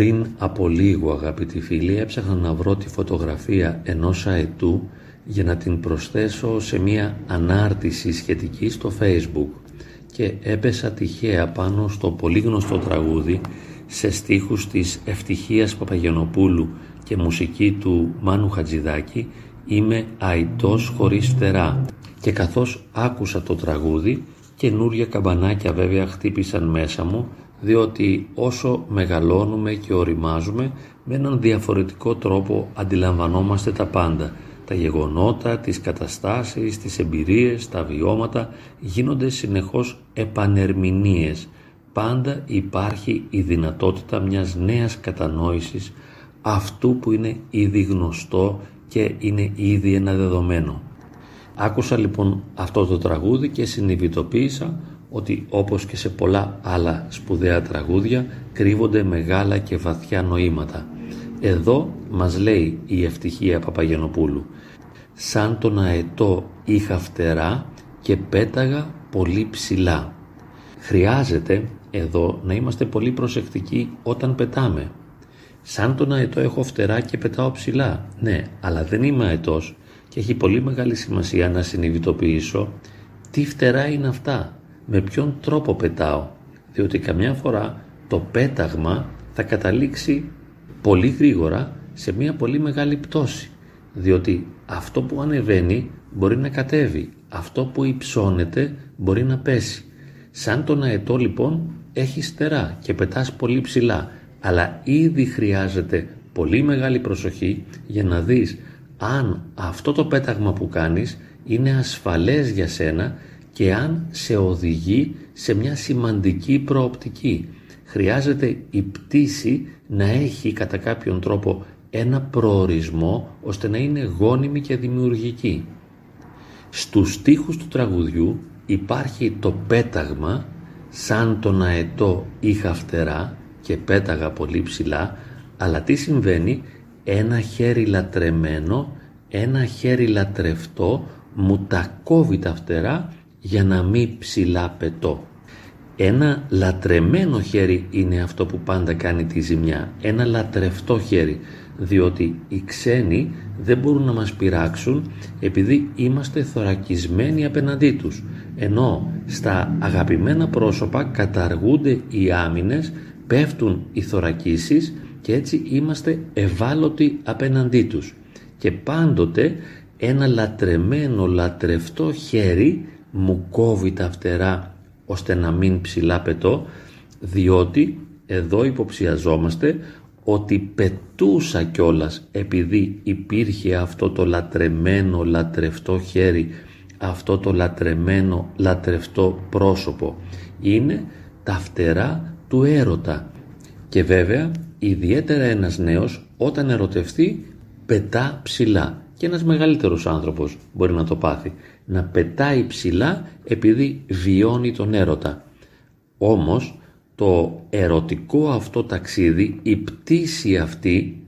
Πριν από λίγο αγαπητοί φίλοι έψαχνα να βρω τη φωτογραφία ενός αετού για να την προσθέσω σε μια ανάρτηση σχετική στο facebook και έπεσα τυχαία πάνω στο πολύ γνωστό τραγούδι σε στίχους της Ευτυχίας Παπαγενοπούλου και μουσική του Μάνου Χατζηδάκη «Είμαι αητός χωρίς φτερά» και καθώς άκουσα το τραγούδι καινούρια καμπανάκια βέβαια χτύπησαν μέσα μου διότι όσο μεγαλώνουμε και οριμάζουμε με έναν διαφορετικό τρόπο αντιλαμβανόμαστε τα πάντα τα γεγονότα, τις καταστάσεις, τις εμπειρίες, τα βιώματα γίνονται συνεχώς επανερμηνίες. Πάντα υπάρχει η δυνατότητα μιας νέας κατανόησης αυτού που είναι ήδη γνωστό και είναι ήδη ένα δεδομένο. Άκουσα λοιπόν αυτό το τραγούδι και συνειδητοποίησα ότι όπως και σε πολλά άλλα σπουδαία τραγούδια κρύβονται μεγάλα και βαθιά νοήματα. Εδώ μας λέει η ευτυχία Παπαγενοπούλου «Σαν τον αετό είχα φτερά και πέταγα πολύ ψηλά». Χρειάζεται εδώ να είμαστε πολύ προσεκτικοί όταν πετάμε. Σαν τον αετό έχω φτερά και πετάω ψηλά. Ναι, αλλά δεν είμαι αετός και έχει πολύ μεγάλη σημασία να συνειδητοποιήσω τι φτερά είναι αυτά, με ποιον τρόπο πετάω, διότι καμιά φορά το πέταγμα θα καταλήξει πολύ γρήγορα σε μια πολύ μεγάλη πτώση, διότι αυτό που ανεβαίνει μπορεί να κατέβει, αυτό που υψώνεται μπορεί να πέσει. Σαν τον αετό λοιπόν έχει στερά και πετάς πολύ ψηλά, αλλά ήδη χρειάζεται πολύ μεγάλη προσοχή για να δεις αν αυτό το πέταγμα που κάνεις είναι ασφαλές για σένα και αν σε οδηγεί σε μια σημαντική προοπτική. Χρειάζεται η πτήση να έχει κατά κάποιον τρόπο ένα προορισμό ώστε να είναι γόνιμη και δημιουργική. Στους στίχους του τραγουδιού υπάρχει το πέταγμα σαν τον αετό είχα φτερά και πέταγα πολύ ψηλά αλλά τι συμβαίνει ένα χέρι λατρεμένο, ένα χέρι λατρευτό μου τα κόβει τα φτερά για να μην ψηλά πετώ. Ένα λατρεμένο χέρι είναι αυτό που πάντα κάνει τη ζημιά. Ένα λατρευτό χέρι. Διότι οι ξένοι δεν μπορούν να μας πειράξουν επειδή είμαστε θωρακισμένοι απέναντί τους. Ενώ στα αγαπημένα πρόσωπα καταργούνται οι άμυνες, πέφτουν οι θωρακίσεις και έτσι είμαστε ευάλωτοι απέναντί τους. Και πάντοτε ένα λατρεμένο, λατρευτό χέρι μου κόβει τα φτερά ώστε να μην ψηλά πετώ διότι εδώ υποψιαζόμαστε ότι πετούσα κιόλας επειδή υπήρχε αυτό το λατρεμένο λατρευτό χέρι αυτό το λατρεμένο λατρευτό πρόσωπο. Είναι τα φτερά του έρωτα. Και βέβαια ιδιαίτερα ένας νέος όταν ερωτευτεί πετά ψηλά και ένας μεγαλύτερος άνθρωπος μπορεί να το πάθει. Να πετάει ψηλά επειδή βιώνει τον έρωτα. Όμως το ερωτικό αυτό ταξίδι η πτήση αυτή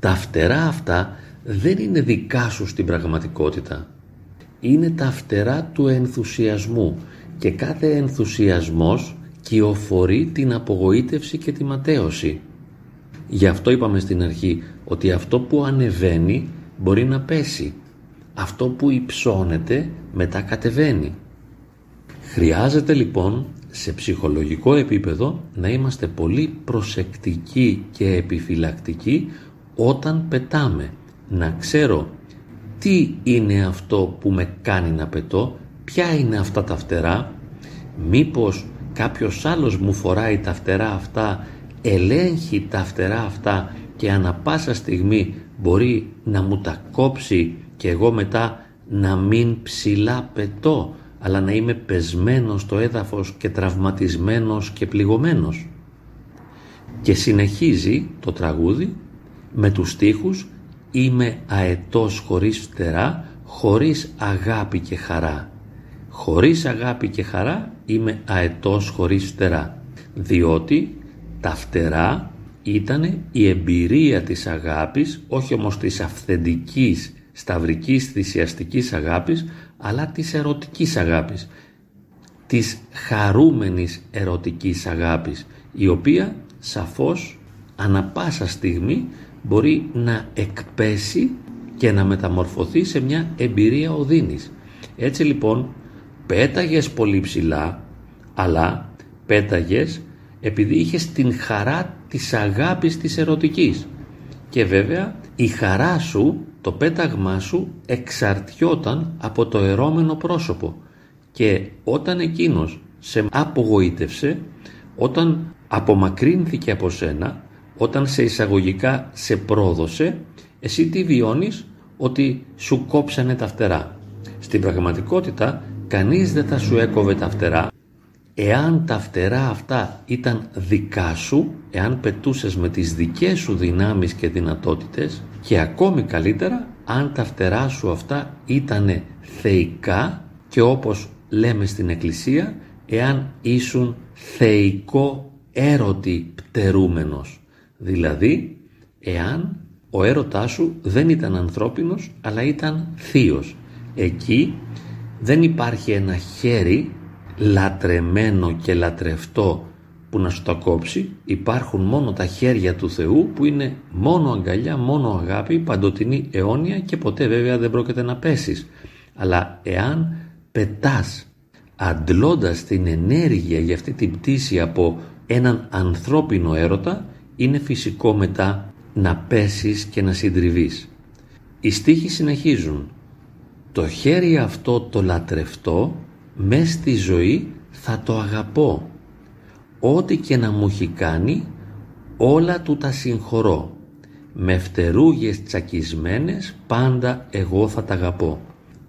τα φτερά αυτά δεν είναι δικά σου στην πραγματικότητα. Είναι τα φτερά του ενθουσιασμού. Και κάθε ενθουσιασμός κυοφορεί την απογοήτευση και τη ματέωση. Γι' αυτό είπαμε στην αρχή ότι αυτό που ανεβαίνει μπορεί να πέσει. Αυτό που υψώνεται μετά κατεβαίνει. Χρειάζεται λοιπόν σε ψυχολογικό επίπεδο να είμαστε πολύ προσεκτικοί και επιφυλακτικοί όταν πετάμε. Να ξέρω τι είναι αυτό που με κάνει να πετώ, ποια είναι αυτά τα φτερά, μήπως κάποιος άλλος μου φοράει τα φτερά αυτά ελέγχει τα φτερά αυτά και ανα πάσα στιγμή μπορεί να μου τα κόψει και εγώ μετά να μην ψηλά πετώ αλλά να είμαι πεσμένος στο έδαφος και τραυματισμένος και πληγωμένος. Και συνεχίζει το τραγούδι με τους στίχους «Είμαι αετός χωρίς φτερά, χωρίς αγάπη και χαρά». Χωρίς αγάπη και χαρά είμαι αετός χωρίς φτερά, διότι τα φτερά ήταν η εμπειρία της αγάπης, όχι όμως της αυθεντικής, σταυρικής, θυσιαστικής αγάπης, αλλά της ερωτικής αγάπης, της χαρούμενης ερωτικής αγάπης, η οποία σαφώς ανα πάσα στιγμή μπορεί να εκπέσει και να μεταμορφωθεί σε μια εμπειρία οδύνης. Έτσι λοιπόν πέταγες πολύ ψηλά αλλά πέταγες επειδή είχες την χαρά της αγάπης της ερωτικής. Και βέβαια η χαρά σου, το πέταγμά σου εξαρτιόταν από το ερώμενο πρόσωπο. Και όταν εκείνος σε απογοήτευσε, όταν απομακρύνθηκε από σένα, όταν σε εισαγωγικά σε πρόδωσε, εσύ τι βιώνεις; Ότι σου κόψανε τα φτερά. Στην πραγματικότητα κανείς δεν θα σου έκοβε τα φτερά εάν τα φτερά αυτά ήταν δικά σου, εάν πετούσες με τις δικές σου δυνάμεις και δυνατότητες και ακόμη καλύτερα αν τα φτερά σου αυτά ήταν θεϊκά και όπως λέμε στην Εκκλησία εάν ήσουν θεϊκό έρωτη πτερούμενος. Δηλαδή εάν ο έρωτάς σου δεν ήταν ανθρώπινος αλλά ήταν θείος. Εκεί δεν υπάρχει ένα χέρι λατρεμένο και λατρευτό που να σου τα κόψει υπάρχουν μόνο τα χέρια του Θεού που είναι μόνο αγκαλιά, μόνο αγάπη, παντοτινή αιώνια και ποτέ βέβαια δεν πρόκειται να πέσεις αλλά εάν πετάς αντλώντας την ενέργεια για αυτή την πτήση από έναν ανθρώπινο έρωτα είναι φυσικό μετά να πέσεις και να συντριβείς. Οι στίχοι συνεχίζουν. Το χέρι αυτό το λατρευτό μες στη ζωή θα το αγαπώ. Ό,τι και να μου έχει κάνει όλα του τα συγχωρώ. Με φτερούγες τσακισμένες πάντα εγώ θα τα αγαπώ.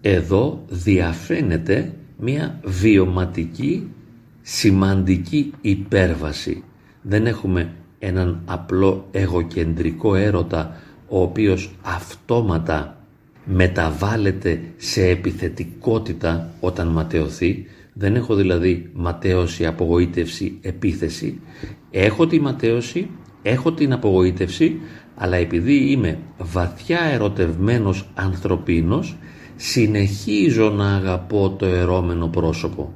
Εδώ διαφαίνεται μια βιωματική σημαντική υπέρβαση. Δεν έχουμε έναν απλό εγωκεντρικό έρωτα ο οποίος αυτόματα μεταβάλλεται σε επιθετικότητα όταν ματαιωθεί. Δεν έχω δηλαδή ματέωση, απογοήτευση, επίθεση. Έχω τη ματέωση, έχω την απογοήτευση, αλλά επειδή είμαι βαθιά ερωτευμένος ανθρωπίνος, συνεχίζω να αγαπώ το ερώμενο πρόσωπο.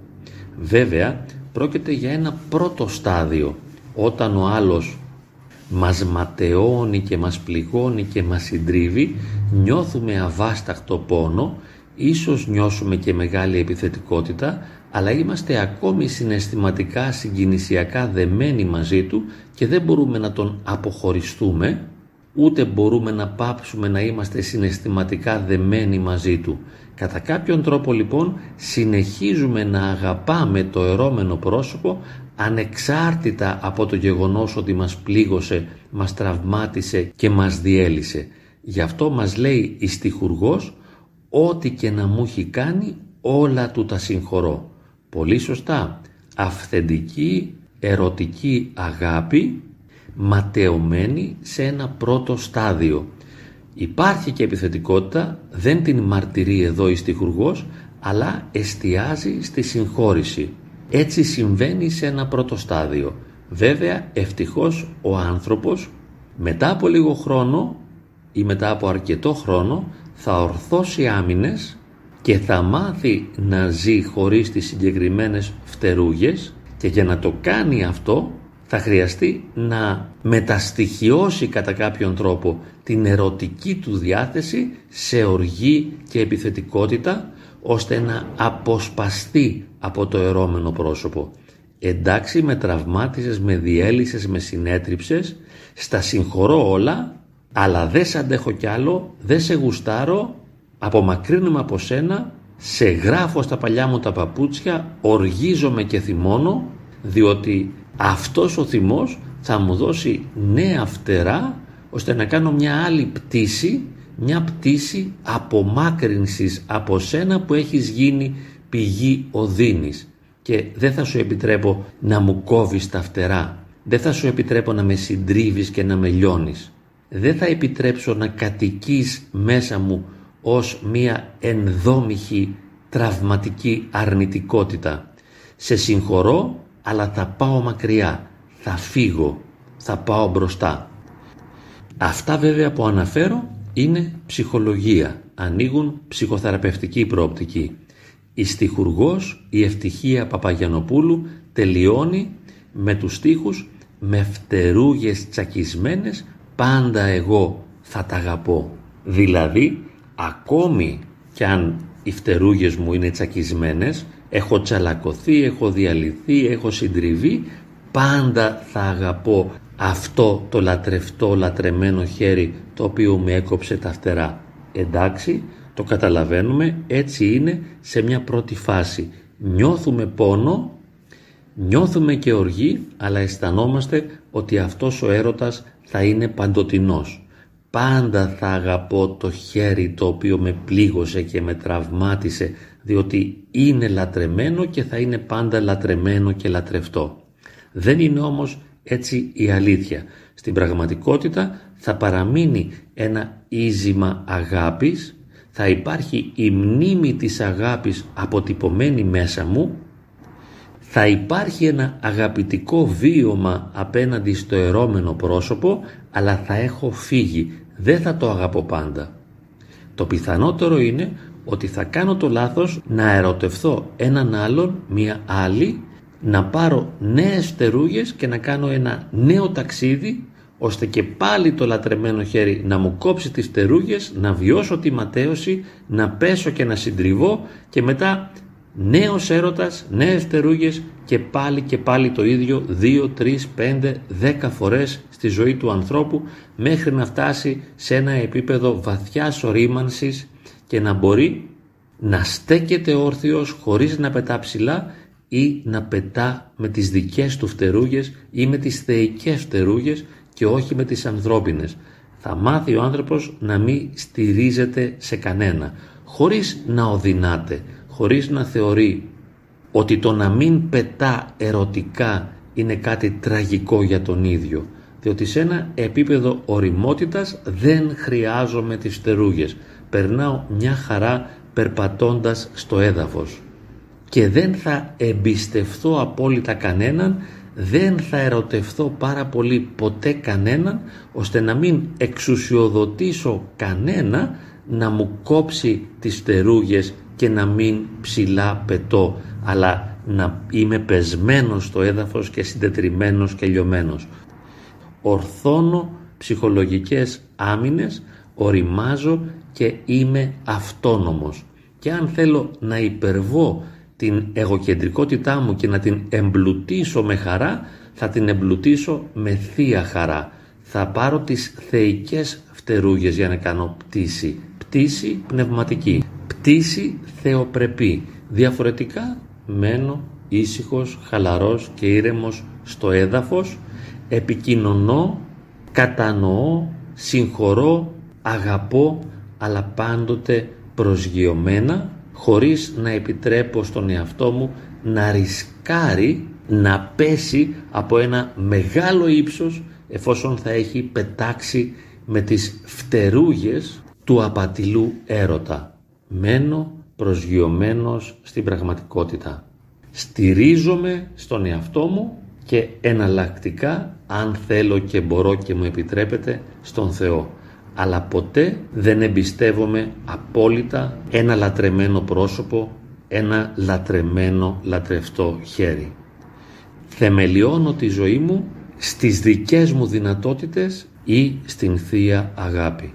Βέβαια, πρόκειται για ένα πρώτο στάδιο, όταν ο άλλος μας ματαιώνει και μας πληγώνει και μας συντρίβει, νιώθουμε αβάσταχτο πόνο, ίσως νιώσουμε και μεγάλη επιθετικότητα, αλλά είμαστε ακόμη συναισθηματικά, συγκινησιακά δεμένοι μαζί του και δεν μπορούμε να τον αποχωριστούμε, ούτε μπορούμε να πάψουμε να είμαστε συναισθηματικά δεμένοι μαζί του. Κατά κάποιον τρόπο λοιπόν συνεχίζουμε να αγαπάμε το ερώμενο πρόσωπο ανεξάρτητα από το γεγονός ότι μας πλήγωσε, μας τραυμάτισε και μας διέλυσε. Γι' αυτό μας λέει η στιχουργός «Ό,τι και να μου έχει κάνει όλα του τα συγχωρώ». Πολύ σωστά. Αυθεντική, ερωτική αγάπη ματαιωμένη σε ένα πρώτο στάδιο. Υπάρχει και επιθετικότητα, δεν την μαρτυρεί εδώ η στιχουργός, αλλά εστιάζει στη συγχώρηση. Έτσι συμβαίνει σε ένα πρώτο στάδιο. Βέβαια, ευτυχώς ο άνθρωπος μετά από λίγο χρόνο ή μετά από αρκετό χρόνο θα ορθώσει άμυνες και θα μάθει να ζει χωρίς τις συγκεκριμένες φτερούγες και για να το κάνει αυτό θα χρειαστεί να μεταστοιχειώσει κατά κάποιον τρόπο την ερωτική του διάθεση σε οργή και επιθετικότητα ώστε να αποσπαστεί από το ερώμενο πρόσωπο. Εντάξει με τραυμάτισες, με διέλυσες, με συνέτριψες, στα συγχωρώ όλα, αλλά δεν σε αντέχω κι άλλο, δεν σε γουστάρω, απομακρύνομαι από σένα, σε γράφω στα παλιά μου τα παπούτσια, οργίζομαι και θυμώνω, διότι αυτός ο θυμός θα μου δώσει νέα φτερά ώστε να κάνω μια άλλη πτήση, μια πτήση απομάκρυνσης από σένα που έχεις γίνει πηγή οδύνης και δεν θα σου επιτρέπω να μου κόβεις τα φτερά, δεν θα σου επιτρέπω να με συντρίβεις και να με λιώνεις. Δεν θα επιτρέψω να κατοικείς μέσα μου ως μια ενδόμηχη τραυματική αρνητικότητα. Σε συγχωρώ αλλά θα πάω μακριά, θα φύγω, θα πάω μπροστά. Αυτά βέβαια που αναφέρω είναι ψυχολογία, ανοίγουν ψυχοθεραπευτική προοπτική. Η στιχουργός, η Ευτυχία Παπαγιανοπούλου τελειώνει με τους στίχους με φτερούγες τσακισμένες πάντα εγώ θα τα αγαπώ. Δηλαδή ακόμη κι αν οι φτερούγες μου είναι τσακισμένες, έχω τσαλακωθεί, έχω διαλυθεί, έχω συντριβεί, πάντα θα αγαπώ αυτό το λατρευτό, λατρεμένο χέρι το οποίο με έκοψε τα φτερά. Εντάξει, το καταλαβαίνουμε, έτσι είναι σε μια πρώτη φάση. Νιώθουμε πόνο, νιώθουμε και οργή, αλλά αισθανόμαστε ότι αυτός ο έρωτας θα είναι παντοτινός. Πάντα θα αγαπώ το χέρι το οποίο με πλήγωσε και με τραυμάτισε, διότι είναι λατρεμένο και θα είναι πάντα λατρεμένο και λατρευτό. Δεν είναι όμως έτσι η αλήθεια. Στην πραγματικότητα θα παραμείνει ένα ίζημα αγάπης, θα υπάρχει η μνήμη της αγάπης αποτυπωμένη μέσα μου, θα υπάρχει ένα αγαπητικό βίωμα απέναντι στο ερώμενο πρόσωπο, αλλά θα έχω φύγει, δεν θα το αγαπώ πάντα. Το πιθανότερο είναι ότι θα κάνω το λάθος να ερωτευθώ έναν άλλον, μία άλλη να πάρω νέες φτερούγες και να κάνω ένα νέο ταξίδι ώστε και πάλι το λατρεμένο χέρι να μου κόψει τις φτερούγες, να βιώσω τη ματέωση, να πέσω και να συντριβώ και μετά νέος έρωτας, νέες φτερούγες και πάλι και πάλι το ίδιο 2, 3, 5, 10 φορές στη ζωή του ανθρώπου μέχρι να φτάσει σε ένα επίπεδο βαθιάς ορίμανσης και να μπορεί να στέκεται όρθιος χωρίς να πετά ψηλά ή να πετά με τις δικές του φτερούγες ή με τις θεϊκές φτερούγες και όχι με τις ανθρώπινες. Θα μάθει ο άνθρωπος να μην στηρίζεται σε κανένα, χωρίς να οδυνάται, χωρίς να θεωρεί ότι το να μην πετά ερωτικά είναι κάτι τραγικό για τον ίδιο, διότι σε ένα επίπεδο οριμότητας δεν χρειάζομαι τις φτερούγες. Περνάω μια χαρά περπατώντας στο έδαφος και δεν θα εμπιστευθώ απόλυτα κανέναν, δεν θα ερωτευθώ πάρα πολύ ποτέ κανέναν, ώστε να μην εξουσιοδοτήσω κανένα να μου κόψει τις φτερούγες και να μην ψηλά πετώ, αλλά να είμαι πεσμένος στο έδαφος και συντετριμένος και λιωμένος. Ορθώνω ψυχολογικές άμυνες, οριμάζω και είμαι αυτόνομος. Και αν θέλω να υπερβώ την εγωκεντρικότητά μου και να την εμπλουτίσω με χαρά, θα την εμπλουτίσω με θεία χαρά. Θα πάρω τις θεϊκές φτερούγες για να κάνω πτήση. Πτήση πνευματική. Πτήση θεοπρεπή. Διαφορετικά μένω ήσυχος, χαλαρός και ήρεμος στο έδαφος, επικοινωνώ, κατανοώ, συγχωρώ, αγαπώ, αλλά πάντοτε προσγειωμένα χωρίς να επιτρέπω στον εαυτό μου να ρισκάρει να πέσει από ένα μεγάλο ύψος εφόσον θα έχει πετάξει με τις φτερούγες του απατηλού έρωτα. Μένω προσγειωμένος στην πραγματικότητα. Στηρίζομαι στον εαυτό μου και εναλλακτικά αν θέλω και μπορώ και μου επιτρέπεται στον Θεό αλλά ποτέ δεν εμπιστεύομαι απόλυτα ένα λατρεμένο πρόσωπο, ένα λατρεμένο λατρευτό χέρι. Θεμελιώνω τη ζωή μου στις δικές μου δυνατότητες ή στην Θεία Αγάπη.